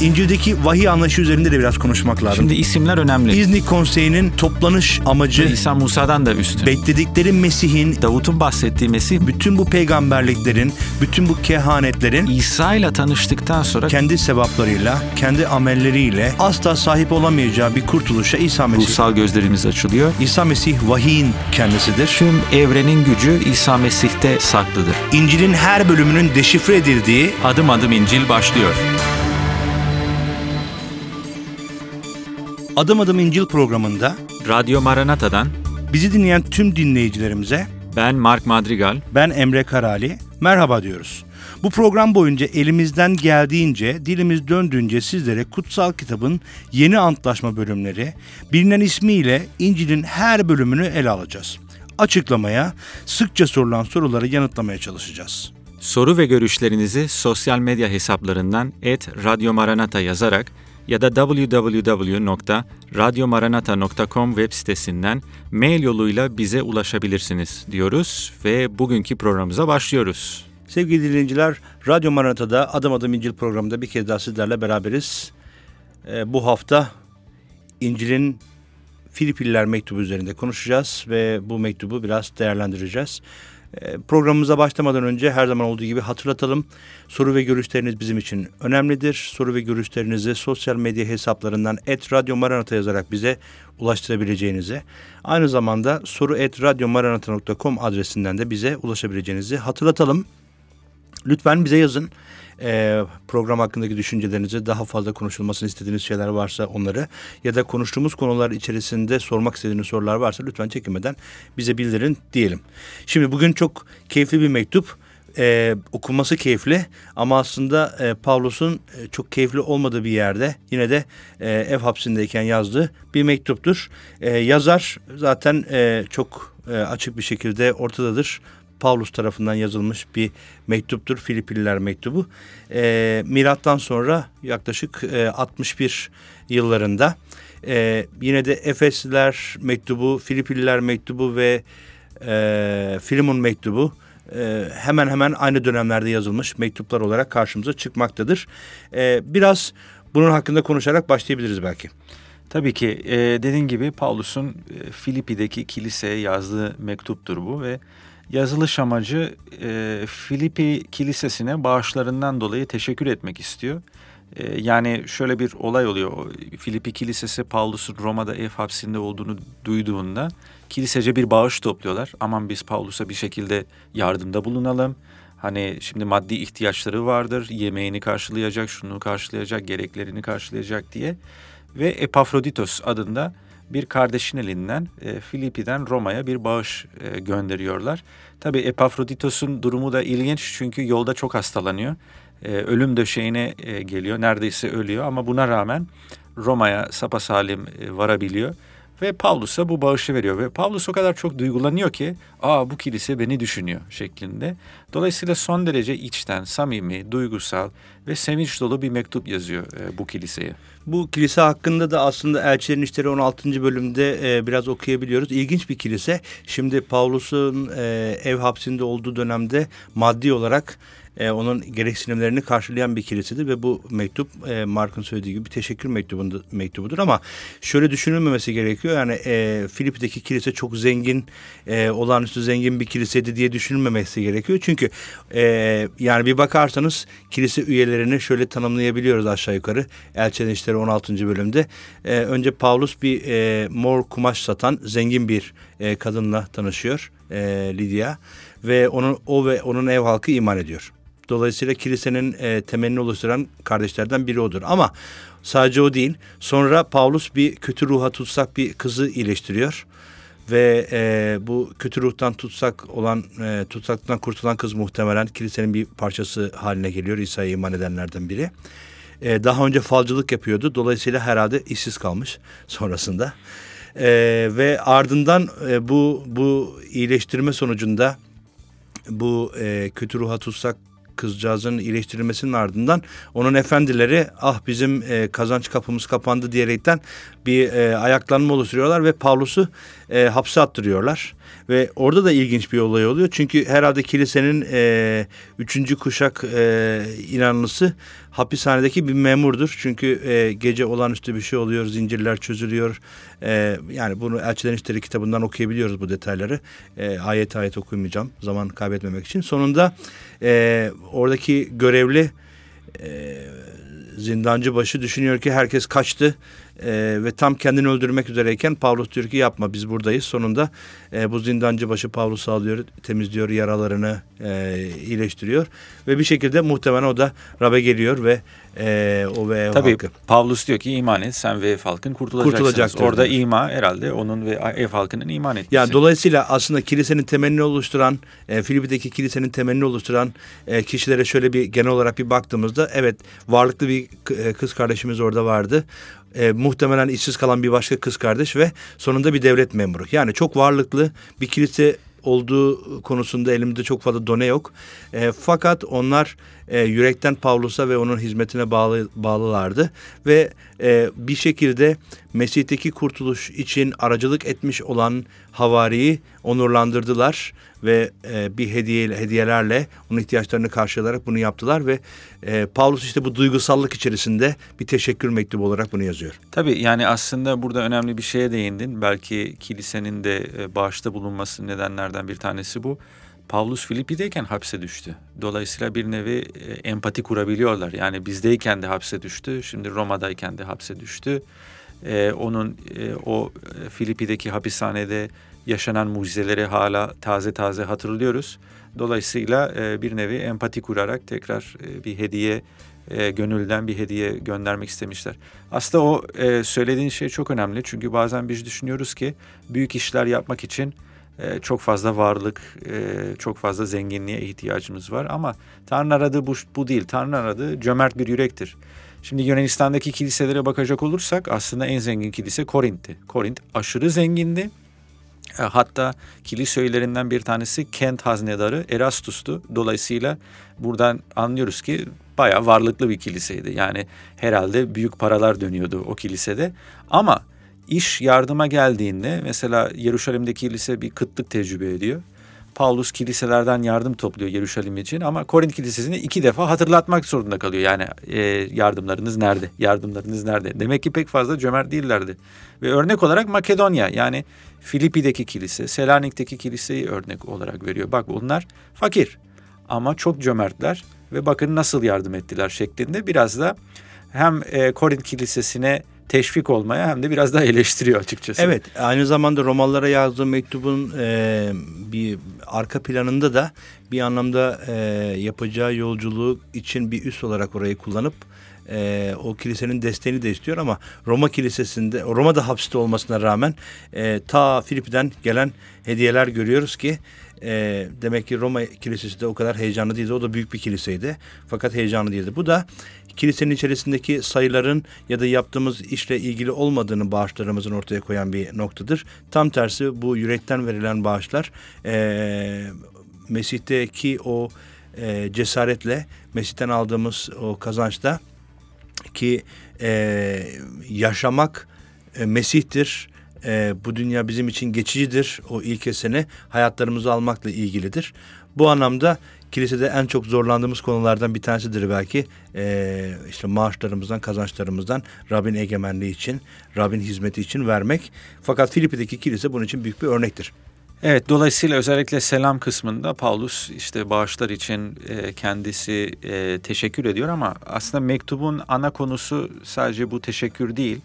İncil'deki vahiy anlayışı üzerinde de biraz konuşmak lazım. Şimdi isimler önemli. İznik Konseyi'nin toplanış amacı İsa Musa'dan da üstün. bekledikleri Mesih'in Davut'un bahsettiği Mesih bütün bu peygamberliklerin, bütün bu kehanetlerin İsa ile tanıştıktan sonra kendi sevaplarıyla, kendi amelleriyle asla sahip olamayacağı bir kurtuluşa İsa Mesih. ruhsal gözlerimiz açılıyor. İsa Mesih vahiyin kendisidir. Tüm evrenin gücü İsa Mesih'te saklıdır. İncil'in her bölümünün deşifre edildiği Adım adım İncil başlıyor. Adım Adım İncil programında Radyo Maranata'dan bizi dinleyen tüm dinleyicilerimize ben Mark Madrigal. ben Emre Karali merhaba diyoruz. Bu program boyunca elimizden geldiğince, dilimiz döndüğünce sizlere kutsal kitabın yeni antlaşma bölümleri, bilinen ismiyle İncil'in her bölümünü ele alacağız. Açıklamaya, sıkça sorulan soruları yanıtlamaya çalışacağız. Soru ve görüşlerinizi sosyal medya hesaplarından et Radyo Maranata yazarak ya da www.radyomaranata.com web sitesinden mail yoluyla bize ulaşabilirsiniz diyoruz ve bugünkü programımıza başlıyoruz. Sevgili dinleyiciler, Radyo Maranata'da Adım Adım İncil programında bir kez daha sizlerle beraberiz. Ee, bu hafta İncil'in Filipililer mektubu üzerinde konuşacağız ve bu mektubu biraz değerlendireceğiz. Ee, programımıza başlamadan önce her zaman olduğu gibi hatırlatalım. Soru ve görüşleriniz bizim için önemlidir. Soru ve görüşlerinizi sosyal medya hesaplarından et yazarak bize ulaştırabileceğinizi, aynı zamanda soru adresinden de bize ulaşabileceğinizi hatırlatalım. Lütfen bize yazın. Ee, program hakkındaki düşüncelerinizi daha fazla konuşulmasını istediğiniz şeyler varsa onları ya da konuştuğumuz konular içerisinde sormak istediğiniz sorular varsa lütfen çekinmeden bize bildirin diyelim. Şimdi bugün çok keyifli bir mektup. Ee, okunması keyifli ama aslında e, Pavlus'un e, çok keyifli olmadığı bir yerde yine de e, ev hapsindeyken yazdığı bir mektuptur. E, yazar zaten e, çok e, açık bir şekilde ortadadır. Paulus tarafından yazılmış bir mektuptur. Filipililer mektubu. E, milattan sonra yaklaşık e, 61 yıllarında e, yine de Efesliler mektubu, Filipililer mektubu ve e, Filimon mektubu e, hemen hemen aynı dönemlerde yazılmış mektuplar olarak karşımıza çıkmaktadır. E, biraz bunun hakkında konuşarak başlayabiliriz belki. Tabii ki e, dediğin gibi Paulus'un e, Filipi'deki kiliseye yazdığı mektuptur bu ve yazılış amacı e, Filipi kilisesine bağışlarından dolayı teşekkür etmek istiyor. E, yani şöyle bir olay oluyor. Filipi kilisesi Paulus'un Roma'da ev hapsinde olduğunu duyduğunda kilisece bir bağış topluyorlar. Aman biz Paulus'a bir şekilde yardımda bulunalım. Hani şimdi maddi ihtiyaçları vardır. Yemeğini karşılayacak, şunu karşılayacak, gereklerini karşılayacak diye. Ve Epafroditos adında bir kardeşin elinden e, Filipi'den Roma'ya bir bağış e, gönderiyorlar. Tabii Epafroditos'un durumu da ilginç çünkü yolda çok hastalanıyor. E, ölüm döşeğine e, geliyor, neredeyse ölüyor ama buna rağmen Roma'ya sapasalim e, varabiliyor. Ve Pavlus'a bu bağışı veriyor ve Pavlus o kadar çok duygulanıyor ki aa bu kilise beni düşünüyor şeklinde. Dolayısıyla son derece içten, samimi, duygusal ve sevinç dolu bir mektup yazıyor e, bu kiliseye. Bu kilise hakkında da aslında Elçilerin İşleri 16. bölümde e, biraz okuyabiliyoruz. İlginç bir kilise. Şimdi Pavlus'un e, ev hapsinde olduğu dönemde maddi olarak e, onun gereksinimlerini karşılayan bir kilisedir ve bu mektup e, Mark'ın söylediği gibi bir teşekkür mektubunda, mektubudur ama şöyle düşünülmemesi gerekiyor. Yani e, Filip'teki kilise çok zengin, e, olağanüstü zengin bir kiliseydi diye düşünülmemesi gerekiyor. Çünkü e, yani bir bakarsanız kilise üyelerini şöyle tanımlayabiliyoruz aşağı yukarı. Elçilerin İşleri 16. bölümde. E, önce Paulus bir e, mor kumaş satan zengin bir e, kadınla tanışıyor. E, Lydia ve onun o ve onun ev halkı iman ediyor. Dolayısıyla kilisenin e, temelini oluşturan kardeşlerden biri odur. Ama sadece o değil. Sonra Paulus bir kötü ruha tutsak bir kızı iyileştiriyor. Ve e, bu kötü ruhtan tutsak olan, e, tutsaktan kurtulan kız muhtemelen kilisenin bir parçası haline geliyor. İsa'ya iman edenlerden biri. E, daha önce falcılık yapıyordu. Dolayısıyla herhalde işsiz kalmış sonrasında. E, ve ardından e, bu bu iyileştirme sonucunda bu e, kötü ruha tutsak kızcağızın iyileştirilmesinin ardından onun efendileri ah bizim e, kazanç kapımız kapandı diyerekten bir e, ayaklanma oluşturuyorlar ve Pavlus'u e, hapse attırıyorlar. Ve orada da ilginç bir olay oluyor. Çünkü herhalde kilisenin e, üçüncü kuşak e, inanlısı hapishanedeki bir memurdur. Çünkü e, gece olağanüstü bir şey oluyor, zincirler çözülüyor. E, yani bunu Elçilerin İşleri kitabından okuyabiliyoruz bu detayları. E, ayet ayet okumayacağım zaman kaybetmemek için. Sonunda e, oradaki görevli e, zindancı başı düşünüyor ki herkes kaçtı e, ve tam kendini öldürmek üzereyken Pavlus ki yapma biz buradayız. Sonunda e, bu zindancı başı Pavlus'u alıyor, temizliyor, yaralarını e, iyileştiriyor ve bir şekilde muhtemelen o da Rab'e geliyor ve e, o ev Tabii halkı. Pavlus diyor ki iman et sen ve ev halkın kurtulacaksınız. Kurtulacaktır Orada diyor. ima herhalde onun ve ev halkının iman etmesi. Yani dolayısıyla aslında kilisenin temelini oluşturan, e, Filipi'deki kilisenin temelini oluşturan e, kişilere şöyle bir genel olarak bir baktığımızda evet varlıklı bir e, kız kardeşimiz orada vardı. E, muhtemelen işsiz kalan bir başka kız kardeş ve sonunda bir devlet memuru. Yani çok varlıklı bir kilise olduğu konusunda elimde çok fazla done yok. E, fakat onlar e, yürekten Pavlus'a ve onun hizmetine bağlı bağlılardı ve e, bir şekilde Mesih'teki kurtuluş için aracılık etmiş olan havariyi onurlandırdılar ve e, bir hediye hediyelerle onun ihtiyaçlarını karşılayarak bunu yaptılar ve e, Pavlus işte bu duygusallık içerisinde bir teşekkür mektubu olarak bunu yazıyor. Tabii yani aslında burada önemli bir şeye değindin. Belki kilisenin de e, bağışta bulunması nedenlerden bir tanesi bu. Pavlus Filipi'deyken hapse düştü. Dolayısıyla bir nevi e, empati kurabiliyorlar. Yani bizdeyken de hapse düştü. Şimdi Roma'dayken de hapse düştü. E, onun e, o e, Filipi'deki hapishanede yaşanan mucizeleri hala taze taze hatırlıyoruz. Dolayısıyla e, bir nevi empati kurarak tekrar e, bir hediye e, gönülden bir hediye göndermek istemişler. Aslında o e, söylediğin şey çok önemli çünkü bazen biz düşünüyoruz ki büyük işler yapmak için çok fazla varlık, e, çok fazla zenginliğe ihtiyacımız var ama Tanrı aradığı bu, bu değil. Tanrı aradığı cömert bir yürektir. Şimdi Yunanistan'daki kiliselere bakacak olursak aslında en zengin kilise Korint'ti. Korint aşırı zengindi. E, Hatta kilise üyelerinden bir tanesi kent haznedarı Erastus'tu. Dolayısıyla buradan anlıyoruz ki bayağı varlıklı bir kiliseydi. Yani herhalde büyük paralar dönüyordu o kilisede. Ama iş yardıma geldiğinde mesela Yeruşalim'deki kilise bir kıtlık tecrübe ediyor. Paulus kiliselerden yardım topluyor Yeruşalim için ama Korint kilisesini iki defa hatırlatmak zorunda kalıyor. Yani e, yardımlarınız nerede? Yardımlarınız nerede? Demek ki pek fazla cömert değillerdi. Ve örnek olarak Makedonya yani Filipi'deki kilise, Selanik'teki kiliseyi örnek olarak veriyor. Bak bunlar fakir ama çok cömertler ve bakın nasıl yardım ettiler şeklinde biraz da hem e, Korint kilisesine teşvik olmaya hem de biraz daha eleştiriyor açıkçası. Evet aynı zamanda Romalılara yazdığı mektubun e, bir arka planında da bir anlamda e, yapacağı yolculuğu için bir üs olarak orayı kullanıp e, o kilisenin desteğini de istiyor ama Roma kilisesinde Roma'da hapiste olmasına rağmen e, ta Filip'ten gelen hediyeler görüyoruz ki e, demek ki Roma kilisesi de o kadar heyecanlı değildi. O da büyük bir kiliseydi. Fakat heyecanlı değildi. Bu da kilisenin içerisindeki sayıların ya da yaptığımız işle ilgili olmadığını bağışlarımızın ortaya koyan bir noktadır. Tam tersi bu yürekten verilen bağışlar e, Mesih'teki o e, cesaretle Mesih'ten aldığımız o kazançta ki e, yaşamak e, Mesih'tir. E, bu dünya bizim için geçicidir. O ilkesini hayatlarımızı almakla ilgilidir. Bu anlamda kilisede en çok zorlandığımız konulardan bir tanesidir belki. E, işte maaşlarımızdan, kazançlarımızdan Rabbin egemenliği için, Rabbin hizmeti için vermek. Fakat Filipi'deki kilise bunun için büyük bir örnektir. Evet dolayısıyla özellikle selam kısmında Paulus işte bağışlar için e, kendisi e, teşekkür ediyor ama aslında mektubun ana konusu sadece bu teşekkür değil.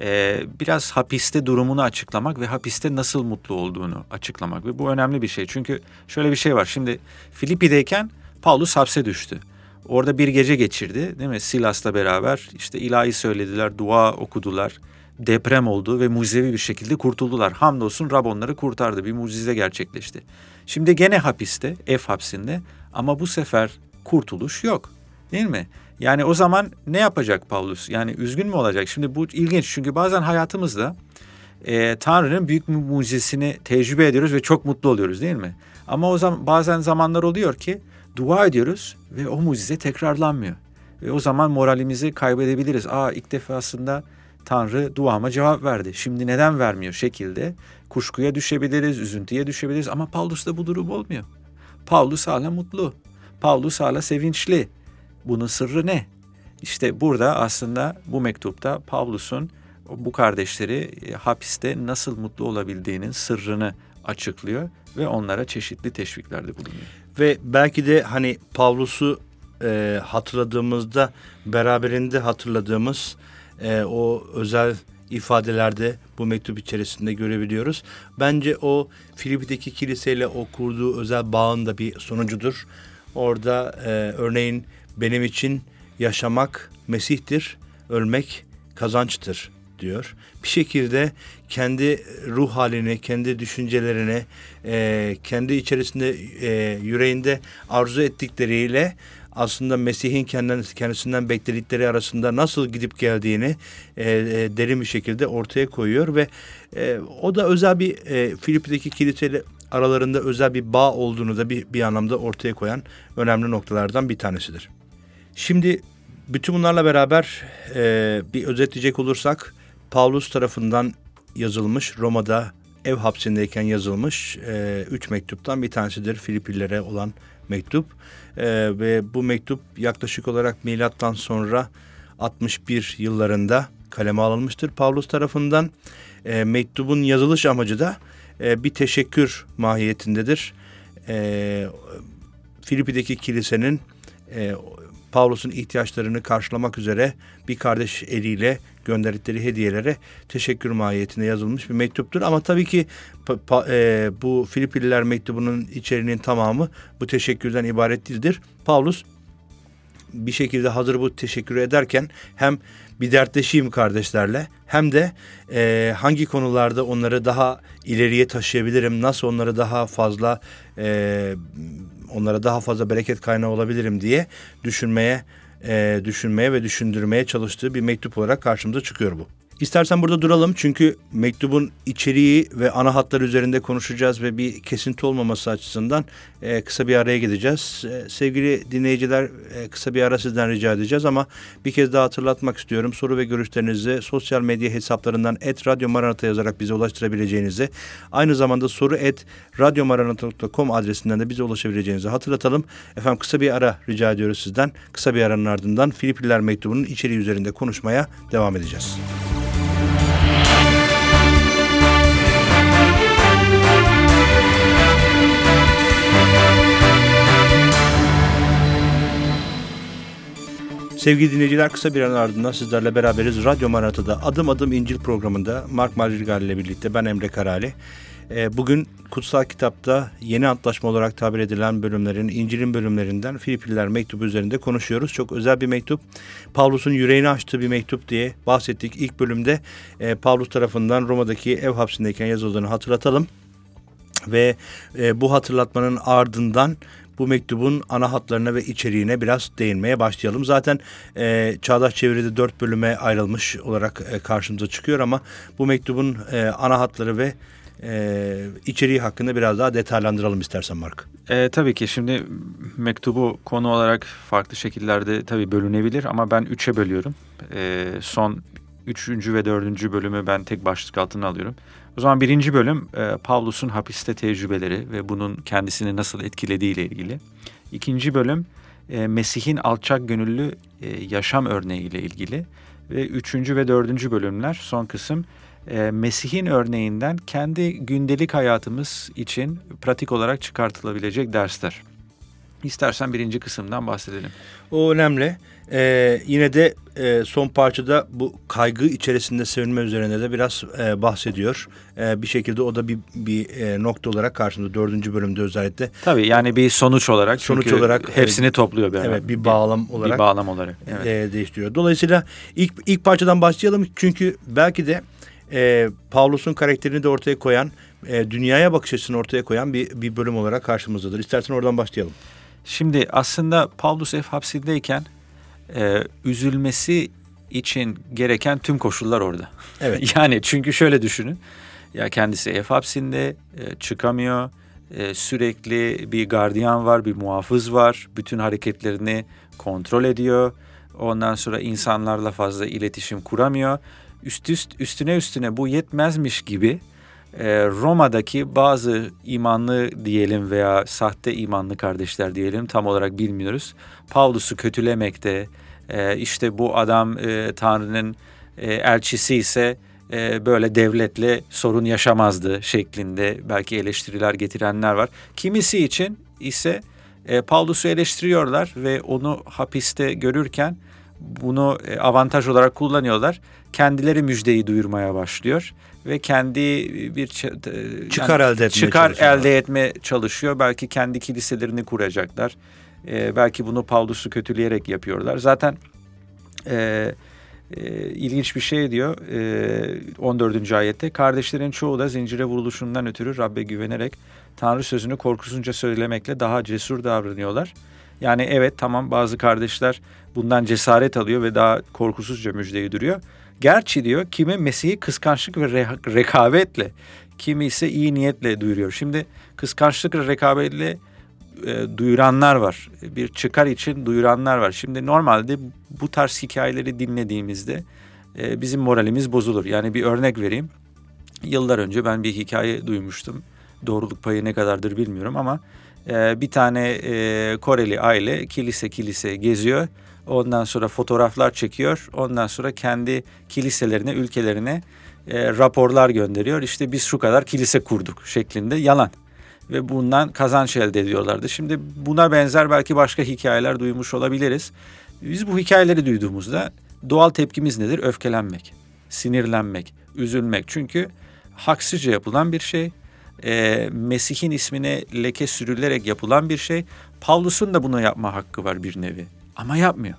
E, biraz hapiste durumunu açıklamak ve hapiste nasıl mutlu olduğunu açıklamak ve bu önemli bir şey. Çünkü şöyle bir şey var şimdi Filipi'deyken Paulus hapse düştü. Orada bir gece geçirdi değil mi Silas'la beraber işte ilahi söylediler, dua okudular deprem oldu ve mucizevi bir şekilde kurtuldular. Hamdolsun Rab onları kurtardı. Bir mucize gerçekleşti. Şimdi gene hapiste, ev hapsinde ama bu sefer kurtuluş yok. Değil mi? Yani o zaman ne yapacak Paulus? Yani üzgün mü olacak? Şimdi bu ilginç çünkü bazen hayatımızda e, Tanrı'nın büyük mucizesini tecrübe ediyoruz ve çok mutlu oluyoruz değil mi? Ama o zaman bazen zamanlar oluyor ki dua ediyoruz ve o mucize tekrarlanmıyor. Ve o zaman moralimizi kaybedebiliriz. Aa ilk defasında Tanrı duama cevap verdi. Şimdi neden vermiyor şekilde? Kuşkuya düşebiliriz, üzüntüye düşebiliriz ama Paulus'ta bu durum olmuyor. Paulus hala mutlu. Paulus hala sevinçli. Bunun sırrı ne? İşte burada aslında bu mektupta Paulus'un bu kardeşleri e, hapiste nasıl mutlu olabildiğinin sırrını açıklıyor ve onlara çeşitli teşviklerde bulunuyor. Ve belki de hani Pavlus'u e, hatırladığımızda beraberinde hatırladığımız e, o özel ifadelerde bu mektup içerisinde görebiliyoruz. Bence o Filip'teki kiliseyle o kurduğu özel bağın da bir sonucudur. Orada e, örneğin benim için yaşamak Mesih'tir, ölmek kazançtır diyor. Bir şekilde kendi ruh halini, kendi düşüncelerini, e, kendi içerisinde e, yüreğinde arzu ettikleriyle aslında Mesih'in kendisinden bekledikleri arasında nasıl gidip geldiğini e, e, derin bir şekilde ortaya koyuyor ve e, o da özel bir e, Filip'teki kiliseyle aralarında özel bir bağ olduğunu da bir, bir anlamda ortaya koyan önemli noktalardan bir tanesidir. Şimdi bütün bunlarla beraber e, bir özetleyecek olursak Paulus tarafından yazılmış Roma'da ev hapsindeyken yazılmış e, üç mektuptan bir tanesidir Filipillere olan mektup e, ve bu mektup yaklaşık olarak milattan sonra 61 yıllarında kaleme alınmıştır Paulus tarafından. E, mektubun yazılış amacı da e, bir teşekkür mahiyetindedir. E, Filipi'deki kilisenin e, Paulus'un ihtiyaçlarını karşılamak üzere bir kardeş eliyle gönderdikleri hediyelere teşekkür mahiyetinde yazılmış bir mektuptur. Ama tabii ki e, bu Filipililer mektubunun içeriğinin tamamı bu teşekkürden ibaret değildir. Paulus bir şekilde hazır bu teşekkür ederken hem bir dertleşeyim kardeşlerle hem de e, hangi konularda onları daha ileriye taşıyabilirim, nasıl onları daha fazla e, onlara daha fazla bereket kaynağı olabilirim diye düşünmeye e, düşünmeye ve düşündürmeye çalıştığı bir mektup olarak karşımıza çıkıyor bu. İstersen burada duralım çünkü mektubun içeriği ve ana hatlar üzerinde konuşacağız ve bir kesinti olmaması açısından e, kısa bir araya gideceğiz. E, sevgili dinleyiciler e, kısa bir ara sizden rica edeceğiz ama bir kez daha hatırlatmak istiyorum. Soru ve görüşlerinizi sosyal medya hesaplarından et Radyo yazarak bize ulaştırabileceğinizi aynı zamanda soru et radyomaranata.com adresinden de bize ulaşabileceğinizi hatırlatalım. Efendim kısa bir ara rica ediyoruz sizden. Kısa bir aranın ardından Filipinler mektubunun içeriği üzerinde konuşmaya devam edeceğiz. Sevgili dinleyiciler kısa bir an ardından sizlerle beraberiz. Radyo Marata'da Adım Adım İncil programında Mark Madrigal ile birlikte ben Emre Karali. Ee, bugün Kutsal Kitap'ta yeni antlaşma olarak tabir edilen bölümlerin, İncil'in bölümlerinden Filipiller mektubu üzerinde konuşuyoruz. Çok özel bir mektup. Pavlus'un yüreğini açtığı bir mektup diye bahsettik. İlk bölümde e, Pavlus tarafından Roma'daki ev hapsindeyken yazıldığını hatırlatalım. Ve e, bu hatırlatmanın ardından bu mektubun ana hatlarına ve içeriğine biraz değinmeye başlayalım. Zaten e, Çağdaş Çeviri'de dört bölüme ayrılmış olarak e, karşımıza çıkıyor ama bu mektubun e, ana hatları ve e, içeriği hakkında biraz daha detaylandıralım istersen Mark. E, tabii ki şimdi mektubu konu olarak farklı şekillerde tabii bölünebilir ama ben üçe bölüyorum. E, son üçüncü ve dördüncü bölümü ben tek başlık altına alıyorum. O zaman birinci bölüm e, Pavlus'un hapiste tecrübeleri ve bunun kendisini nasıl etkilediği ile ilgili. İkinci bölüm e, Mesih'in alçak gönüllü e, yaşam örneği ile ilgili. Ve üçüncü ve dördüncü bölümler son kısım e, Mesih'in örneğinden kendi gündelik hayatımız için pratik olarak çıkartılabilecek dersler. İstersen birinci kısımdan bahsedelim. O önemli. Ee, yine de e, son parçada bu kaygı içerisinde sevinme üzerine de biraz e, bahsediyor. E, bir şekilde o da bir, bir e, nokta olarak karşımda dördüncü bölümde özellikle. Tabii yani bir sonuç olarak. Sonuç olarak. Hepsini evet, topluyor. Bir evet bir bağlam olarak. Bir bağlam olarak. Evet. E, değiştiriyor. Dolayısıyla ilk, ilk parçadan başlayalım. Çünkü belki de e, Pavlus'un karakterini de ortaya koyan, e, dünyaya bakış açısını ortaya koyan bir, bir bölüm olarak karşımızdadır. İstersen oradan başlayalım. Şimdi aslında Pavlus ev hapsindeyken e, üzülmesi için gereken tüm koşullar orada. Evet. yani çünkü şöyle düşünün. Ya kendisi ev hapsinde e, çıkamıyor. E, sürekli bir gardiyan var, bir muhafız var. Bütün hareketlerini kontrol ediyor. Ondan sonra insanlarla fazla iletişim kuramıyor. Üst üst üstüne üstüne bu yetmezmiş gibi e, Roma'daki bazı imanlı diyelim veya sahte imanlı kardeşler diyelim tam olarak bilmiyoruz. Paulus'u kötülemekte. E, işte bu adam e, Tanrı'nın e, elçisi ise böyle devletle sorun yaşamazdı şeklinde belki eleştiriler getirenler var. Kimisi için ise e, Paulus'u eleştiriyorlar ve onu hapiste görürken bunu avantaj olarak kullanıyorlar. Kendileri müjdeyi duyurmaya başlıyor ve kendi bir çıkar yani, elde etmeye çıkar elde etme çalışıyor. Belki kendi kiliselerini kuracaklar. E, belki bunu Paulus'u kötüleyerek yapıyorlar. Zaten e, e, ilginç bir şey diyor e, 14. ayette. Kardeşlerin çoğu da zincire vuruluşundan ötürü Rabbe güvenerek Tanrı sözünü korkusuzca söylemekle daha cesur davranıyorlar. Yani evet tamam bazı kardeşler bundan cesaret alıyor ve daha korkusuzca müjdeyi duruyor. Gerçi diyor kimi Mesih'i kıskançlık ve re- rekabetle, kimi ise iyi niyetle duyuruyor. Şimdi kıskançlık ve rekabetle e, duyuranlar var. Bir çıkar için duyuranlar var. Şimdi normalde bu tarz hikayeleri dinlediğimizde e, bizim moralimiz bozulur. Yani bir örnek vereyim. Yıllar önce ben bir hikaye duymuştum. Doğruluk payı ne kadardır bilmiyorum ama e, bir tane e, Koreli aile kilise kilise geziyor. Ondan sonra fotoğraflar çekiyor. Ondan sonra kendi kiliselerine, ülkelerine e, raporlar gönderiyor. İşte biz şu kadar kilise kurduk şeklinde yalan ve bundan kazanç elde ediyorlardı. Şimdi buna benzer belki başka hikayeler duymuş olabiliriz. Biz bu hikayeleri duyduğumuzda doğal tepkimiz nedir? Öfkelenmek, sinirlenmek, üzülmek. Çünkü haksızca yapılan bir şey. E, Mesih'in ismine leke sürülerek yapılan bir şey. Pavlus'un da bunu yapma hakkı var bir nevi. Ama yapmıyor.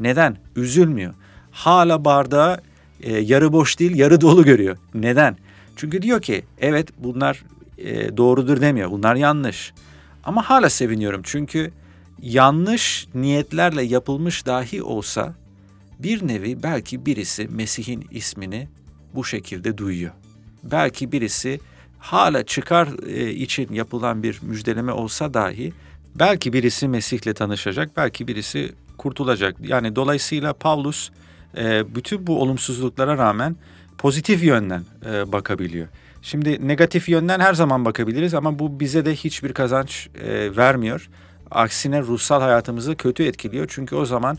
Neden? Üzülmüyor. Hala bardağı e, yarı boş değil yarı dolu görüyor. Neden? Çünkü diyor ki evet bunlar e, doğrudur demiyor. Bunlar yanlış. Ama hala seviniyorum çünkü yanlış niyetlerle yapılmış dahi olsa bir nevi belki birisi Mesih'in ismini bu şekilde duyuyor. Belki birisi hala çıkar e, için yapılan bir müjdeleme olsa dahi belki birisi Mesih'le tanışacak, belki birisi kurtulacak. Yani dolayısıyla Paulus e, bütün bu olumsuzluklara rağmen pozitif yönden e, bakabiliyor. Şimdi negatif yönden her zaman bakabiliriz ama bu bize de hiçbir kazanç e, vermiyor. Aksine ruhsal hayatımızı kötü etkiliyor. Çünkü o zaman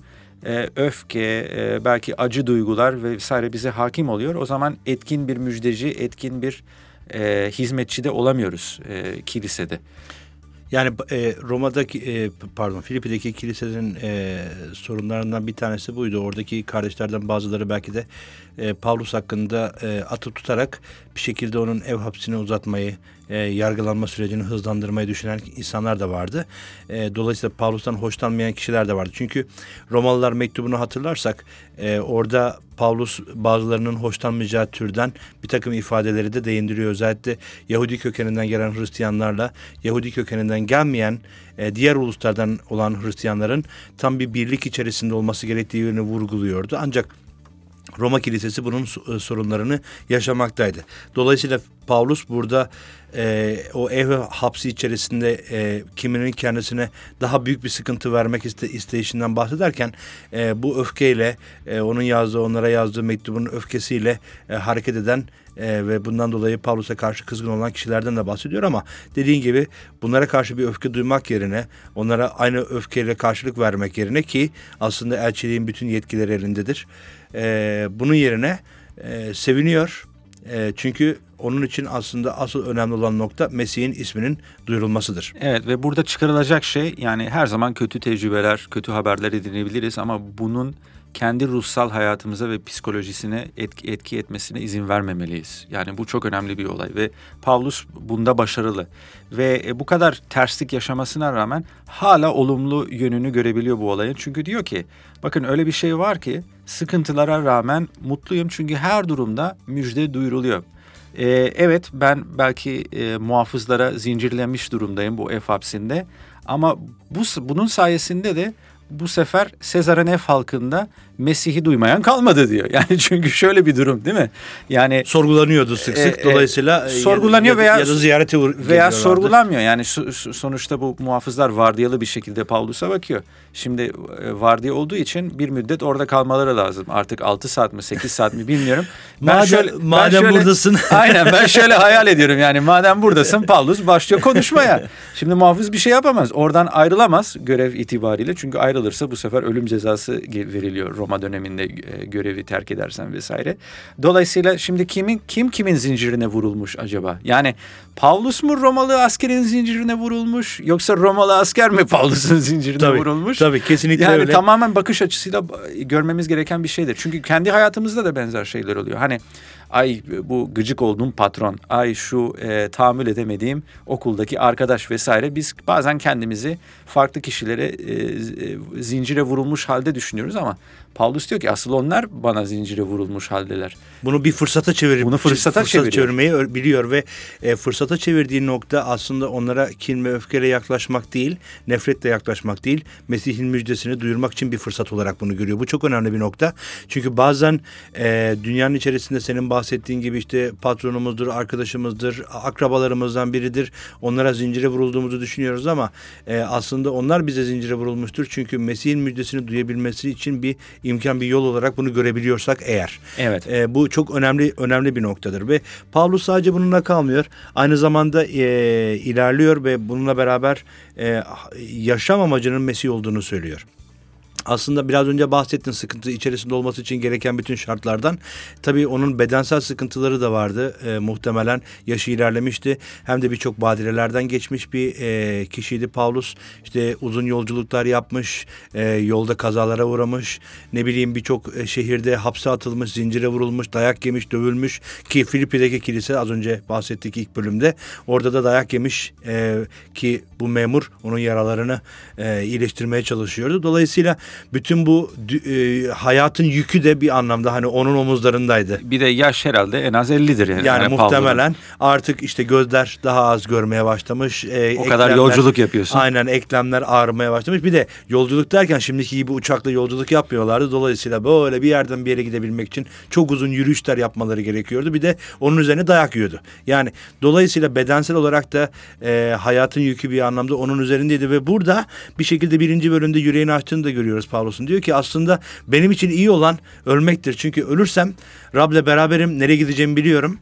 öfke, belki acı duygular vesaire bize hakim oluyor. O zaman etkin bir müjdeci, etkin bir e, hizmetçi de olamıyoruz kilisede. Yani e, Roma'daki e, pardon Filipi'deki kiliselerin e, sorunlarından bir tanesi buydu. Oradaki kardeşlerden bazıları belki de e, Paulus hakkında e, atıp tutarak bir şekilde onun ev hapsini uzatmayı, e, yargılanma sürecini hızlandırmayı düşünen insanlar da vardı. E, dolayısıyla Paulus'tan hoşlanmayan kişiler de vardı. Çünkü Romalılar mektubunu hatırlarsak e, orada Paulus bazılarının hoşlanmayacağı türden bir takım ifadeleri de değindiriyor. Özellikle Yahudi kökeninden gelen Hristiyanlarla Yahudi kökeninden gelmeyen e, diğer uluslardan olan Hristiyanların tam bir birlik içerisinde olması gerektiğini vurguluyordu. Ancak Roma Kilisesi bunun e, sorunlarını yaşamaktaydı. Dolayısıyla Paulus burada e, o ev hapsi içerisinde e, kiminin kendisine daha büyük bir sıkıntı vermek iste, isteyişinden bahsederken e, bu öfkeyle e, onun yazdığı onlara yazdığı mektubun öfkesiyle e, hareket eden e, ve bundan dolayı Paulus'a karşı kızgın olan kişilerden de bahsediyor ama dediğin gibi bunlara karşı bir öfke duymak yerine onlara aynı öfkeyle karşılık vermek yerine ki aslında elçiliğin bütün yetkileri elindedir. E, bunun yerine e, seviniyor. E, çünkü onun için aslında asıl önemli olan nokta Mesih'in isminin duyurulmasıdır. Evet ve burada çıkarılacak şey yani her zaman kötü tecrübeler, kötü haberler edinebiliriz ama bunun kendi ruhsal hayatımıza ve psikolojisine etki, etki etmesine izin vermemeliyiz. Yani bu çok önemli bir olay ve Pavlus bunda başarılı. Ve e, bu kadar terslik yaşamasına rağmen hala olumlu yönünü görebiliyor bu olayın. Çünkü diyor ki bakın öyle bir şey var ki sıkıntılara rağmen mutluyum çünkü her durumda müjde duyuruluyor. Ee, evet ben belki e, muhafızlara zincirlenmiş durumdayım bu ev hapsinde ama bu bunun sayesinde de bu sefer Sezar'ın ev halkında Mesih'i duymayan kalmadı diyor. Yani çünkü şöyle bir durum değil mi? Yani sorgulanıyordu sık sık. E, dolayısıyla e, sorgulanıyor ya, veya ya da ziyarete veya sorgulanmıyor. Yani sonuçta bu muhafızlar vardiyalı bir şekilde Paulus'a bakıyor. Şimdi e, vardiya olduğu için bir müddet orada kalmaları lazım. Artık 6 saat mi 8 saat mi bilmiyorum. Ben madem şöyle, madem şöyle, buradasın. aynen ben şöyle hayal ediyorum yani madem buradasın Pavlus başlıyor konuşmaya. Şimdi muhafız bir şey yapamaz. Oradan ayrılamaz görev itibariyle. Çünkü ayrılırsa bu sefer ölüm cezası veriliyor Roma döneminde e, görevi terk edersen vesaire. Dolayısıyla şimdi kimin kim kimin zincirine vurulmuş acaba? Yani Pavlus mu Romalı askerin zincirine vurulmuş yoksa Romalı asker mi Pavlus'un zincirine tabii, vurulmuş? Tabii kesinlikle yani öyle. tamamen bakış açısıyla görmemiz gereken bir şeydir. Çünkü kendi hayatımızda da benzer şeyler oluyor. Hani ay bu gıcık olduğum patron, ay şu e, tahammül edemediğim okuldaki arkadaş vesaire biz bazen kendimizi farklı kişilere e, e, zincire vurulmuş halde düşünüyoruz ama Paulus diyor ki asıl onlar bana zincire vurulmuş haldeler. Bunu bir fırsata çevirip bunu fırsata, fırsata çevirmeyi biliyor ve e, fırsata çevirdiği nokta aslında onlara kin ve öfkeyle yaklaşmak değil, nefretle yaklaşmak değil, Mesih'in müjdesini duyurmak için bir fırsat olarak bunu görüyor. Bu çok önemli bir nokta. Çünkü bazen e, dünyanın içerisinde senin bahsettiğin gibi işte patronumuzdur, arkadaşımızdır, akrabalarımızdan biridir. Onlara zincire vurulduğumuzu düşünüyoruz ama e, aslında onlar bize zincire vurulmuştur. Çünkü Mesih'in müjdesini duyabilmesi için bir imkan bir yol olarak bunu görebiliyorsak eğer. Evet. E, bu çok önemli önemli bir noktadır ve Pavlus sadece bununla kalmıyor. Aynı zamanda e, ilerliyor ve bununla beraber e, yaşam amacının Mesih olduğunu söylüyor aslında biraz önce bahsettin sıkıntı içerisinde olması için gereken bütün şartlardan. Tabii onun bedensel sıkıntıları da vardı. E, muhtemelen yaşı ilerlemişti. Hem de birçok badirelerden geçmiş bir e, kişiydi Paulus. İşte uzun yolculuklar yapmış, e, yolda kazalara uğramış. Ne bileyim birçok e, şehirde hapse atılmış, zincire vurulmuş, dayak yemiş, dövülmüş. Ki Filipi'deki kilise az önce bahsettik ilk bölümde. Orada da dayak yemiş e, ki bu memur onun yaralarını e, iyileştirmeye çalışıyordu. Dolayısıyla bütün bu e, hayatın yükü de bir anlamda hani onun omuzlarındaydı. Bir de yaş herhalde en az 50'dir yani. Yani, muhtemelen artık işte gözler daha az görmeye başlamış. E, o kadar yolculuk yapıyorsun. Aynen eklemler ağrımaya başlamış. Bir de yolculuk derken şimdiki gibi uçakla yolculuk yapmıyorlardı. Dolayısıyla böyle bir yerden bir yere gidebilmek için çok uzun yürüyüşler yapmaları gerekiyordu. Bir de onun üzerine dayak yiyordu. Yani dolayısıyla bedensel olarak da e, hayatın yükü bir anlamda onun üzerindeydi ve burada bir şekilde birinci bölümde yüreğini açtığını da görüyoruz Johannes Pavlus'un. Diyor ki aslında benim için iyi olan ölmektir. Çünkü ölürsem Rab'le beraberim nereye gideceğimi biliyorum.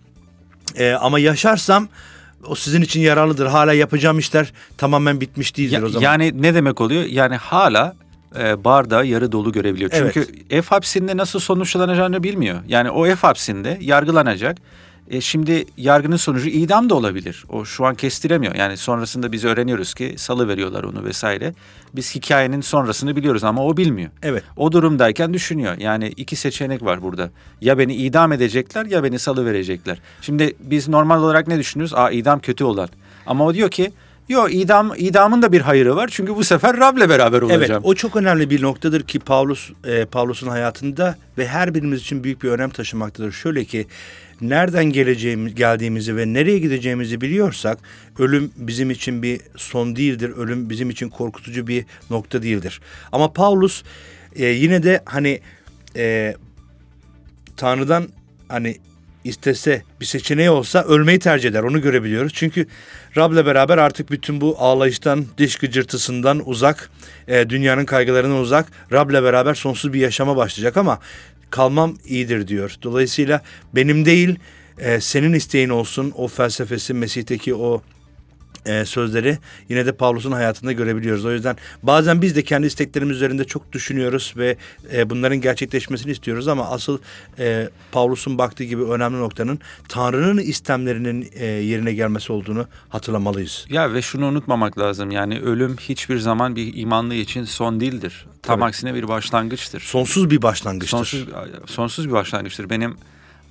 Ee, ama yaşarsam o sizin için yararlıdır. Hala yapacağım işler tamamen bitmiş değildir ya, o zaman. Yani ne demek oluyor? Yani hala e, bardağı yarı dolu görebiliyor. Çünkü evet. ev hapsinde nasıl sonuçlanacağını bilmiyor. Yani o ev hapsinde yargılanacak e şimdi yargının sonucu idam da olabilir. O şu an kestiremiyor. Yani sonrasında biz öğreniyoruz ki salı veriyorlar onu vesaire. Biz hikayenin sonrasını biliyoruz ama o bilmiyor. Evet. O durumdayken düşünüyor. Yani iki seçenek var burada. Ya beni idam edecekler ya beni salı verecekler. Şimdi biz normal olarak ne düşünüyoruz? Aa idam kötü olan. Ama o diyor ki Yok idam idamın da bir hayırı var. Çünkü bu sefer Rab'le beraber olacağım. Evet o çok önemli bir noktadır ki Paulus e, Paulus'un hayatında ve her birimiz için büyük bir önem taşımaktadır. Şöyle ki nereden geleceğimiz geldiğimizi ve nereye gideceğimizi biliyorsak ölüm bizim için bir son değildir. Ölüm bizim için korkutucu bir nokta değildir. Ama Paulus e, yine de hani e, Tanrı'dan hani istese bir seçeneği olsa ölmeyi tercih eder. Onu görebiliyoruz. Çünkü Rab'le beraber artık bütün bu ağlayıştan, diş gıcırtısından uzak, e, dünyanın kaygılarından uzak, Rab'le beraber sonsuz bir yaşama başlayacak ama kalmam iyidir diyor. Dolayısıyla benim değil e, senin isteğin olsun o felsefesi Mesih'teki o e, sözleri yine de Pavlus'un hayatında görebiliyoruz. O yüzden bazen biz de kendi isteklerimiz üzerinde çok düşünüyoruz ve e, bunların gerçekleşmesini istiyoruz ama asıl e, Pavlus'un baktığı gibi önemli noktanın Tanrı'nın istemlerinin e, yerine gelmesi olduğunu hatırlamalıyız. Ya ve şunu unutmamak lazım yani ölüm hiçbir zaman bir imanlı için son değildir. Tam Tabii. aksine bir başlangıçtır. Sonsuz bir başlangıçtır. Sonsuz, sonsuz bir başlangıçtır. Benim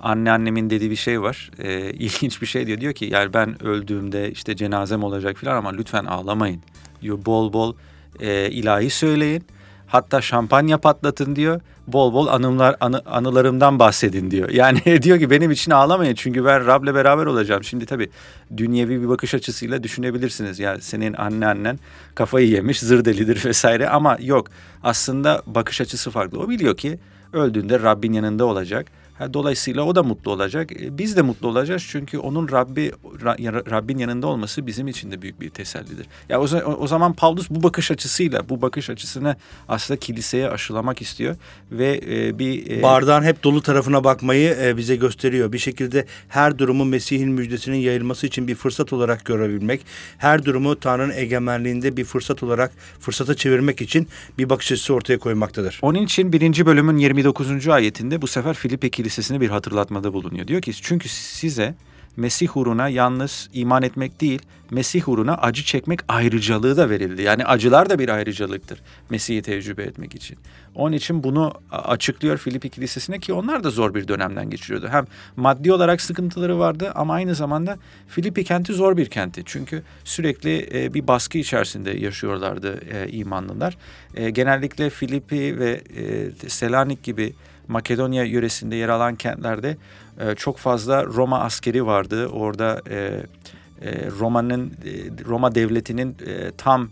anneannemin dediği bir şey var. E, ilginç bir şey diyor. Diyor ki yani ben öldüğümde işte cenazem olacak falan ama lütfen ağlamayın. Diyor bol bol e, ilahi söyleyin. Hatta şampanya patlatın diyor. Bol bol anılar anı, anılarımdan bahsedin diyor. Yani diyor ki benim için ağlamayın çünkü ben Rab'le beraber olacağım. Şimdi tabii dünyevi bir bakış açısıyla düşünebilirsiniz. Yani senin anneannen kafayı yemiş, zır delidir vesaire ama yok. Aslında bakış açısı farklı. O biliyor ki Öldüğünde Rabbin yanında olacak. Dolayısıyla o da mutlu olacak. E, biz de mutlu olacağız çünkü onun Rabbi Ra- Rabbin yanında olması bizim için de büyük bir tesellidir. Ya o, o zaman Paulus bu bakış açısıyla bu bakış açısını aslında kiliseye aşılamak istiyor ve e, bir e... bardağın hep dolu tarafına bakmayı e, bize gösteriyor. Bir şekilde her durumu Mesih'in müjdesinin yayılması için bir fırsat olarak görebilmek, her durumu Tanrı'nın egemenliğinde bir fırsat olarak fırsata çevirmek için bir bakış açısı ortaya koymaktadır. Onun için birinci bölümün 29. ayetinde bu sefer Filipe Kilisesi'ne bir hatırlatmada bulunuyor. Diyor ki çünkü size Mesih uğruna yalnız iman etmek değil, Mesih uğruna acı çekmek ayrıcalığı da verildi. Yani acılar da bir ayrıcalıktır Mesih'i tecrübe etmek için. Onun için bunu açıklıyor Filipi Kilisesi'ne ki onlar da zor bir dönemden geçiriyordu. Hem maddi olarak sıkıntıları vardı ama aynı zamanda Filipi kenti zor bir kenti. Çünkü sürekli e, bir baskı içerisinde yaşıyorlardı e, imanlılar. E, genellikle Filipi ve Selanik gibi Makedonya yöresinde yer alan kentlerde e, çok fazla Roma askeri vardı. Orada e, e, Roma'nın e, Roma devletinin e, tam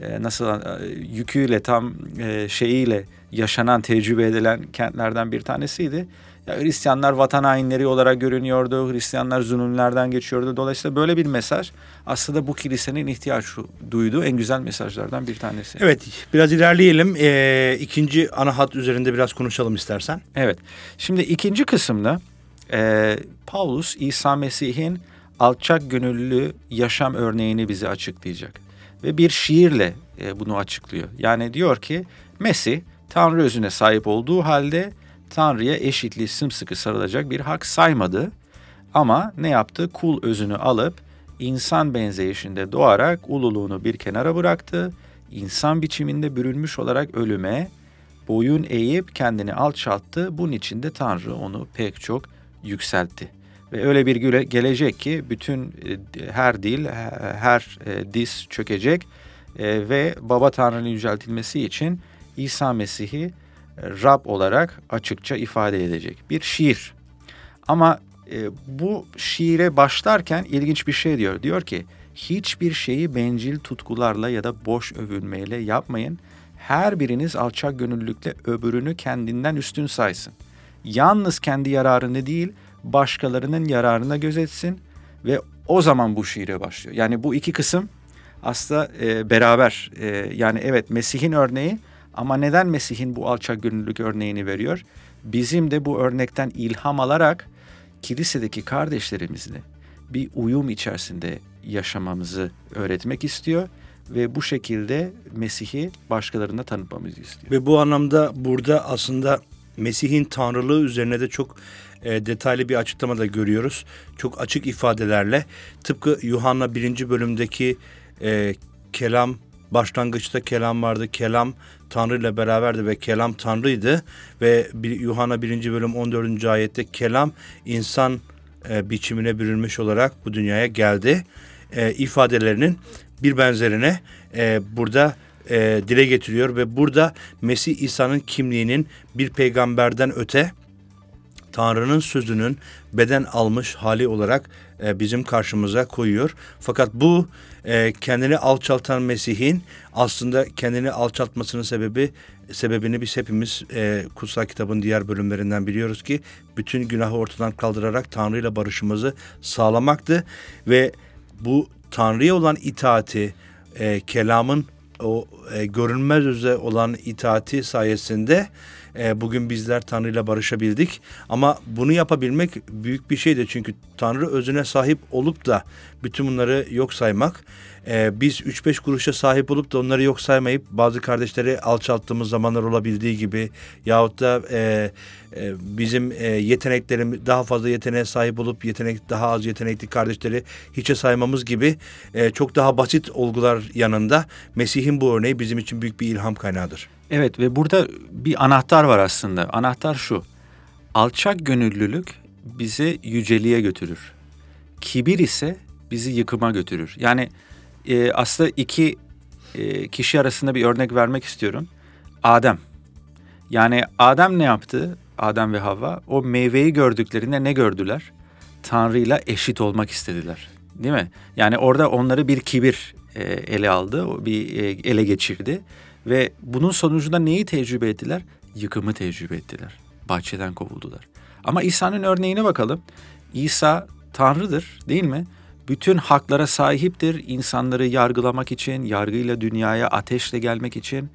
e, nasıl e, yüküyle tam e, şeyiyle yaşanan tecrübe edilen kentlerden bir tanesiydi. Ya, Hristiyanlar vatan hainleri olarak görünüyordu. Hristiyanlar zulümlerden geçiyordu. Dolayısıyla böyle bir mesaj aslında bu kilisenin ihtiyaç duyduğu en güzel mesajlardan bir tanesi. Evet biraz ilerleyelim. Ee, ikinci ana hat üzerinde biraz konuşalım istersen. Evet. Şimdi ikinci kısımda e, Paulus İsa Mesih'in alçak gönüllü yaşam örneğini bize açıklayacak. Ve bir şiirle e, bunu açıklıyor. Yani diyor ki Mesih Tanrı özüne sahip olduğu halde Tanrı'ya eşitliği sımsıkı sarılacak bir hak saymadı. Ama ne yaptı? Kul özünü alıp insan benzeyişinde doğarak ululuğunu bir kenara bıraktı. İnsan biçiminde bürünmüş olarak ölüme boyun eğip kendini alçalttı. Bunun için de Tanrı onu pek çok yükseltti. Ve öyle bir güle gelecek ki bütün e, her dil, her e, diz çökecek e, ve Baba Tanrı'nın yüceltilmesi için İsa Mesih'i Rab olarak açıkça ifade edecek bir şiir. Ama e, bu şiire başlarken ilginç bir şey diyor. Diyor ki hiçbir şeyi bencil tutkularla ya da boş övünmeyle yapmayın. Her biriniz alçak gönüllülükle öbürünü kendinden üstün saysın. Yalnız kendi yararını değil başkalarının yararına gözetsin ve o zaman bu şiire başlıyor. Yani bu iki kısım aslında e, beraber e, yani evet Mesih'in örneği ama neden Mesih'in bu alçak gönüllülük örneğini veriyor? Bizim de bu örnekten ilham alarak kilisedeki kardeşlerimizle bir uyum içerisinde yaşamamızı öğretmek istiyor ve bu şekilde Mesih'i başkalarına tanıtmamızı istiyor. Ve bu anlamda burada aslında Mesih'in tanrılığı üzerine de çok e, detaylı bir açıklama da görüyoruz. Çok açık ifadelerle tıpkı Yuhanna birinci bölümdeki e, kelam başlangıçta kelam vardı. Kelam Tanrı ile beraberdi ve kelam Tanrı'ydı. Ve bir, Yuhanna 1. bölüm 14. ayette kelam insan e, biçimine bürünmüş olarak bu dünyaya geldi. E, ifadelerinin bir benzerine e, burada e, dile getiriyor ve burada Mesih İsa'nın kimliğinin bir peygamberden öte Tanrı'nın sözünün beden almış hali olarak e, bizim karşımıza koyuyor. Fakat bu e, kendini alçaltan Mesih'in aslında kendini alçaltmasının sebebi sebebini biz hepimiz e, kutsal kitabın diğer bölümlerinden biliyoruz ki bütün günahı ortadan kaldırarak Tanrı ile barışımızı sağlamaktı ve bu Tanrı'ya olan itaati e, kelamın o e, görünmez öze olan itaati sayesinde e, bugün bizler Tanrı ile barışabildik. Ama bunu yapabilmek büyük bir şeydi çünkü Tanrı özüne sahip olup da bütün bunları yok saymak e, biz 3-5 kuruşa sahip olup da onları yok saymayıp bazı kardeşleri alçalttığımız zamanlar olabildiği gibi yahut da e, e, bizim e, yeteneklerimiz daha fazla yeteneğe sahip olup yetenek daha az yetenekli kardeşleri hiçe saymamız gibi e, çok daha basit olgular yanında Mesih'in bu örneği bizim için büyük bir ilham kaynağıdır. Evet ve burada bir anahtar var aslında. Anahtar şu. Alçak gönüllülük bizi yüceliğe götürür. Kibir ise bizi yıkıma götürür. Yani e, aslında iki e, kişi arasında bir örnek vermek istiyorum. Adem. Yani Adem ne yaptı? Adem ve Havva o meyveyi gördüklerinde ne gördüler? Tanrı'yla eşit olmak istediler. Değil mi? Yani orada onları bir kibir e, ele aldı, bir e, ele geçirdi ve bunun sonucunda neyi tecrübe ettiler? yıkımı tecrübe ettiler. Bahçeden kovuldular. Ama İsa'nın örneğine bakalım. İsa Tanrı'dır değil mi? Bütün haklara sahiptir. İnsanları yargılamak için, yargıyla dünyaya ateşle gelmek için.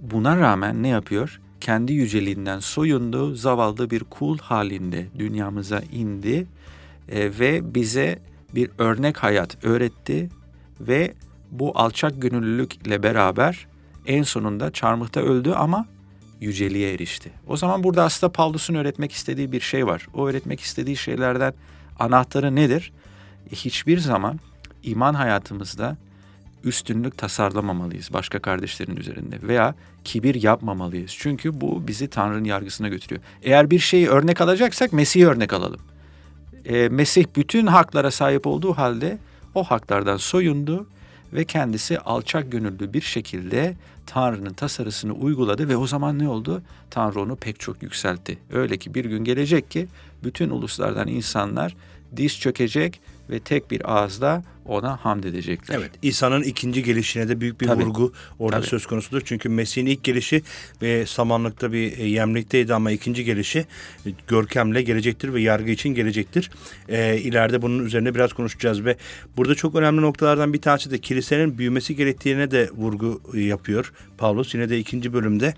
Buna rağmen ne yapıyor? Kendi yüceliğinden soyundu, zavallı bir kul halinde dünyamıza indi e, ve bize bir örnek hayat öğretti ve bu alçak gönüllülükle beraber en sonunda çarmıhta öldü ama yüceliğe erişti. O zaman burada aslında Pavlus'un öğretmek istediği bir şey var. O öğretmek istediği şeylerden anahtarı nedir? Hiçbir zaman iman hayatımızda üstünlük tasarlamamalıyız başka kardeşlerin üzerinde veya kibir yapmamalıyız. Çünkü bu bizi Tanrı'nın yargısına götürüyor. Eğer bir şeyi örnek alacaksak Mesih'i örnek alalım. E, Mesih bütün haklara sahip olduğu halde o haklardan soyundu ve kendisi alçak gönüllü bir şekilde Tanrı'nın tasarısını uyguladı ve o zaman ne oldu? Tanrı onu pek çok yükseltti. Öyle ki bir gün gelecek ki bütün uluslardan insanlar diz çökecek ve tek bir ağızla ona hamd edecekler. Evet İsa'nın ikinci gelişine de büyük bir Tabii. vurgu orada Tabii. söz konusudur. Çünkü Mesih'in ilk gelişi ve samanlıkta bir e, yemlikteydi ama ikinci gelişi e, görkemle gelecektir ve yargı için gelecektir. E, ileride bunun üzerine biraz konuşacağız ve burada çok önemli noktalardan bir tanesi de kilisenin büyümesi gerektiğine de vurgu e, yapıyor Pavlus. Yine de ikinci bölümde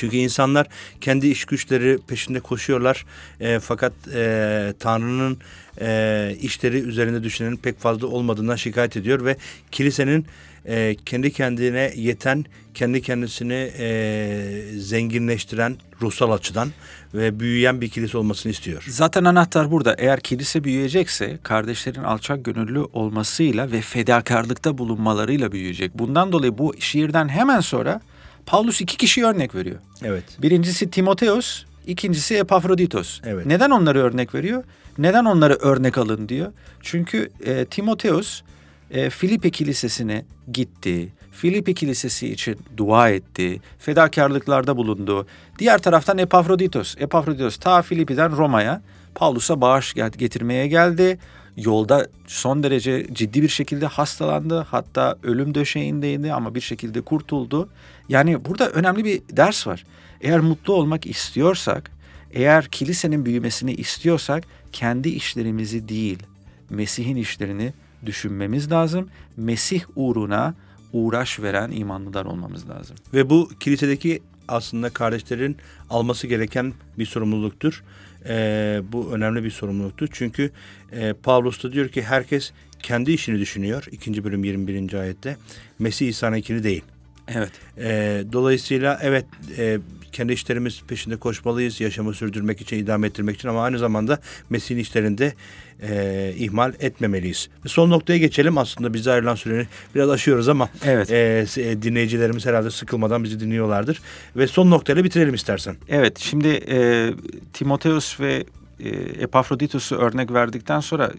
çünkü insanlar kendi iş güçleri peşinde koşuyorlar. E, fakat e, Tanrı'nın e, işleri üzerinde düşünenin pek fazla olmadığından şikayet ediyor ve kilisenin e, kendi kendine yeten, kendi kendisini e, zenginleştiren ruhsal açıdan ve büyüyen bir kilise olmasını istiyor. Zaten anahtar burada. Eğer kilise büyüyecekse kardeşlerin alçak gönüllü olmasıyla ve fedakarlıkta bulunmalarıyla büyüyecek. Bundan dolayı bu şiirden hemen sonra Paulus iki kişi örnek veriyor. Evet. Birincisi Timoteos, ikincisi Epafroditos. Evet. Neden onları örnek veriyor? Neden onları örnek alın diyor? Çünkü e, Timoteos e, Filipi Kilisesi'ne gitti. Filipi Kilisesi için dua etti. Fedakarlıklarda bulundu. Diğer taraftan Epafroditos. Epafroditos ta Filipi'den Roma'ya Paulus'a bağış getirmeye geldi. Yolda son derece ciddi bir şekilde hastalandı. Hatta ölüm döşeğindeydi ama bir şekilde kurtuldu. Yani burada önemli bir ders var. Eğer mutlu olmak istiyorsak, eğer kilisenin büyümesini istiyorsak kendi işlerimizi değil, Mesih'in işlerini düşünmemiz lazım. Mesih uğruna uğraş veren imanlılar olmamız lazım. Ve bu kilisedeki aslında kardeşlerin alması gereken bir sorumluluktur. Ee, bu önemli bir sorumluluktur. Çünkü e, Pavlus da diyor ki herkes kendi işini düşünüyor. 2. bölüm 21. ayette. Mesih İsa'nınkini değil. Evet. E, dolayısıyla evet e, kendi işlerimiz peşinde koşmalıyız. Yaşamı sürdürmek için, idame ettirmek için ama aynı zamanda Mesih'in işlerinde e, ihmal etmemeliyiz. Son noktaya geçelim. Aslında bize ayrılan süreyi biraz aşıyoruz ama Evet. e, e, dinleyicilerimiz herhalde sıkılmadan bizi dinliyorlardır. Ve son noktayla bitirelim istersen. Evet, şimdi e, Timoteus ve e, Epafroditos'u örnek verdikten sonra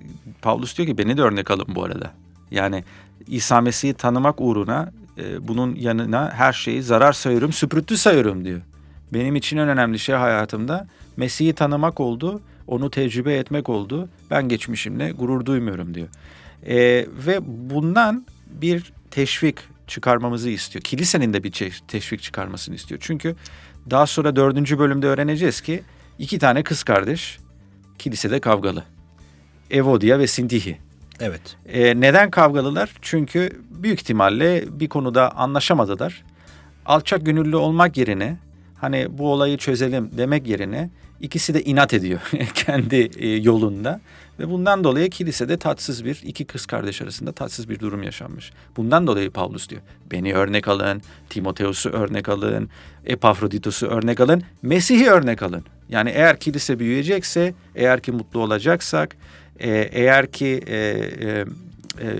Paulus diyor ki beni de örnek alın bu arada. Yani İsa Mesih'i tanımak uğruna e, bunun yanına her şeyi zarar sayıyorum, süpürtü sayıyorum diyor. Benim için en önemli şey hayatımda Mesih'i tanımak oldu, onu tecrübe etmek oldu. Ben geçmişimle gurur duymuyorum diyor. E, ve bundan bir teşvik çıkarmamızı istiyor. Kilisenin de bir teşvik çıkarmasını istiyor. Çünkü daha sonra dördüncü bölümde öğreneceğiz ki iki tane kız kardeş kilisede kavgalı. Evodia ve Sintihi. Evet. E, neden kavgalılar? Çünkü büyük ihtimalle bir konuda anlaşamadılar. Alçak gönüllü olmak yerine hani bu olayı çözelim demek yerine ikisi de inat ediyor kendi e, yolunda. Ve bundan dolayı kilisede tatsız bir iki kız kardeş arasında tatsız bir durum yaşanmış. Bundan dolayı Pavlus diyor beni örnek alın, Timoteus'u örnek alın, Epafroditos'u örnek alın, Mesih'i örnek alın. Yani eğer kilise büyüyecekse, eğer ki mutlu olacaksak, e, eğer ki e, e,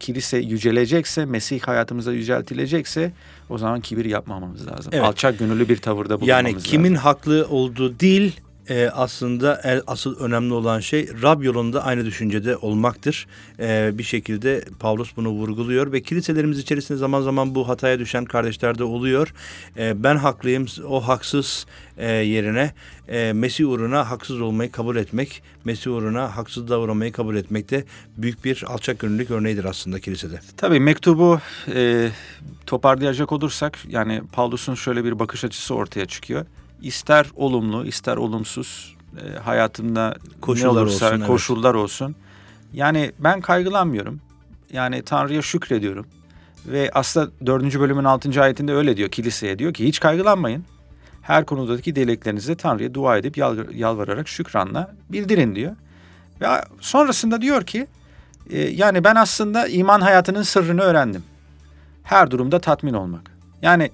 kilise yücelecekse, Mesih hayatımıza yüceltilecekse o zaman kibir yapmamamız lazım. Evet. Alçak gönüllü bir tavırda bulunmamız Yani lazım. kimin haklı olduğu değil, e, aslında el, asıl önemli olan şey Rab yolunda aynı düşüncede olmaktır. E, bir şekilde Pavlus bunu vurguluyor ve kiliselerimiz içerisinde zaman zaman bu hataya düşen kardeşler de oluyor. E, ben haklıyım, o haksız e, yerine e, Mesih uğruna haksız olmayı kabul etmek, Mesih uğruna haksız davranmayı kabul etmek de büyük bir alçak gönüllülük örneğidir aslında kilisede. Tabii mektubu e, toparlayacak olursak yani Pavlus'un şöyle bir bakış açısı ortaya çıkıyor ister olumlu ister olumsuz e, hayatımda koşullar ne olursa olsun, koşullar evet. olsun. Yani ben kaygılanmıyorum. Yani Tanrı'ya şükrediyorum. Ve aslında dördüncü bölümün altıncı ayetinde öyle diyor kiliseye diyor ki hiç kaygılanmayın. Her konudaki dileklerinizi Tanrı'ya dua edip yalvararak şükranla bildirin diyor. Ve sonrasında diyor ki e, yani ben aslında iman hayatının sırrını öğrendim. Her durumda tatmin olmak. Yani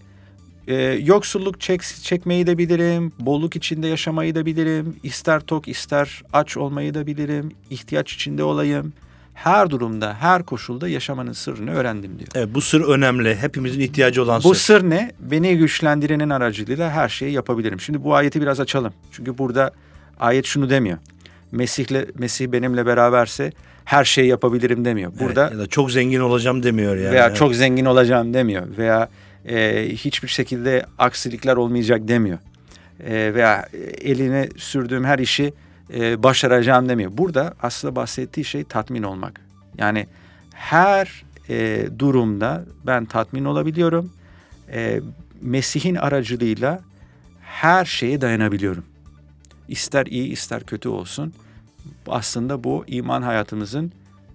ee, yoksulluk çek, çekmeyi de bilirim, bolluk içinde yaşamayı da bilirim, ister tok ister aç olmayı da bilirim, ihtiyaç içinde olayım. Her durumda, her koşulda yaşamanın sırrını öğrendim diyor. Evet, bu sır önemli. Hepimizin ihtiyacı olan bu sır. Bu sır ne? Beni güçlendirenin aracılığıyla her şeyi yapabilirim. Şimdi bu ayeti biraz açalım. Çünkü burada ayet şunu demiyor. Mesih'le Mesih benimle beraberse her şeyi yapabilirim demiyor. Burada evet, ya da çok zengin olacağım demiyor yani. Veya çok zengin olacağım demiyor. Veya e, hiçbir şekilde aksilikler olmayacak demiyor. E, veya eline sürdüğüm her işi e, başaracağım demiyor. Burada aslında bahsettiği şey tatmin olmak. Yani her e, durumda ben tatmin olabiliyorum. E, Mesih'in aracılığıyla her şeye dayanabiliyorum. İster iyi ister kötü olsun. Aslında bu iman hayatımızın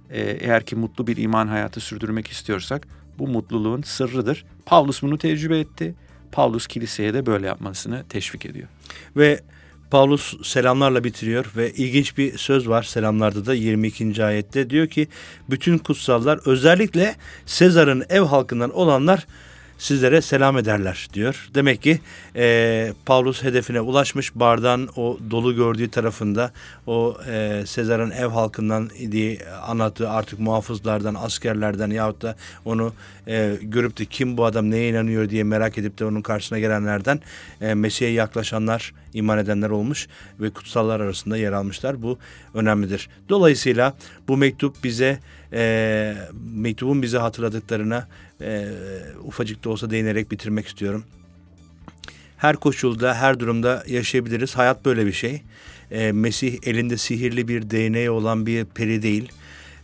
e, eğer ki mutlu bir iman hayatı sürdürmek istiyorsak bu mutluluğun sırrıdır. Pavlus bunu tecrübe etti. Pavlus kiliseye de böyle yapmasını teşvik ediyor. Ve Pavlus selamlarla bitiriyor ve ilginç bir söz var selamlarda da 22. ayette diyor ki bütün kutsallar özellikle Sezar'ın ev halkından olanlar sizlere selam ederler diyor. Demek ki e, Paulus hedefine ulaşmış bardan o dolu gördüğü tarafında o e, Sezar'ın ev halkından diye anlattığı artık muhafızlardan, askerlerden yahut da onu e, görüp de kim bu adam neye inanıyor diye merak edip de onun karşısına gelenlerden e, Mesih'e yaklaşanlar, iman edenler olmuş ve kutsallar arasında yer almışlar. Bu önemlidir. Dolayısıyla bu mektup bize e, mektubun bize hatırladıklarına e, ufacık da olsa değinerek bitirmek istiyorum. Her koşulda, her durumda yaşayabiliriz. Hayat böyle bir şey. E, Mesih elinde sihirli bir değneği olan bir peri değil.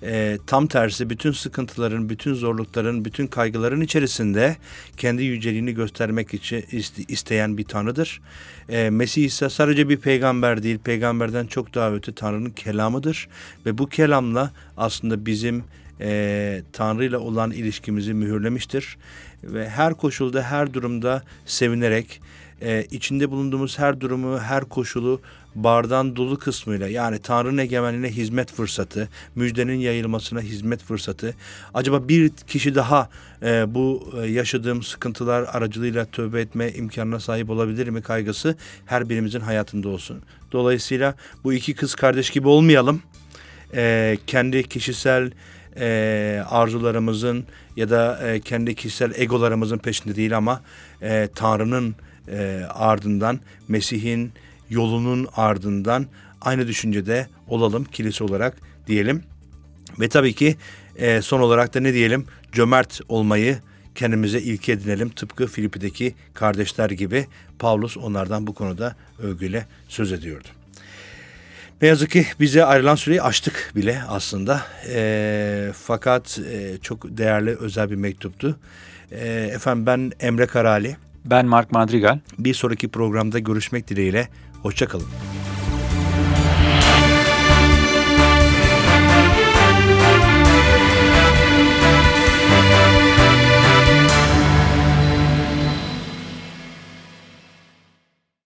E, tam tersi bütün sıkıntıların, bütün zorlukların, bütün kaygıların içerisinde kendi yüceliğini göstermek için isteyen bir tanrıdır. E, Mesih ise sadece bir peygamber değil, peygamberden çok daha öte Tanrı'nın kelamıdır. Ve bu kelamla aslında bizim e, Tanrı ile olan ilişkimizi mühürlemiştir. Ve her koşulda, her durumda sevinerek, e, içinde bulunduğumuz her durumu, her koşulu bardan dolu kısmıyla yani Tanrı'nın egemenliğine hizmet fırsatı, müjdenin yayılmasına hizmet fırsatı. Acaba bir kişi daha e, bu e, yaşadığım sıkıntılar aracılığıyla tövbe etme imkanına sahip olabilir mi kaygısı her birimizin hayatında olsun. Dolayısıyla bu iki kız kardeş gibi olmayalım. E, kendi kişisel e, arzularımızın ya da e, kendi kişisel egolarımızın peşinde değil ama e, Tanrı'nın e, ardından, Mesih'in yolunun ardından aynı düşüncede olalım kilise olarak diyelim. Ve tabii ki e, son olarak da ne diyelim? Cömert olmayı kendimize ilke edinelim. Tıpkı Filipi'deki kardeşler gibi Paulus onlardan bu konuda övgüyle söz ediyordu. Ne yazık ki bize ayrılan süreyi açtık bile aslında. E, fakat e, çok değerli özel bir mektuptu. E, efendim ben Emre Karali. Ben Mark Madrigal. Bir sonraki programda görüşmek dileğiyle. Hoşçakalın.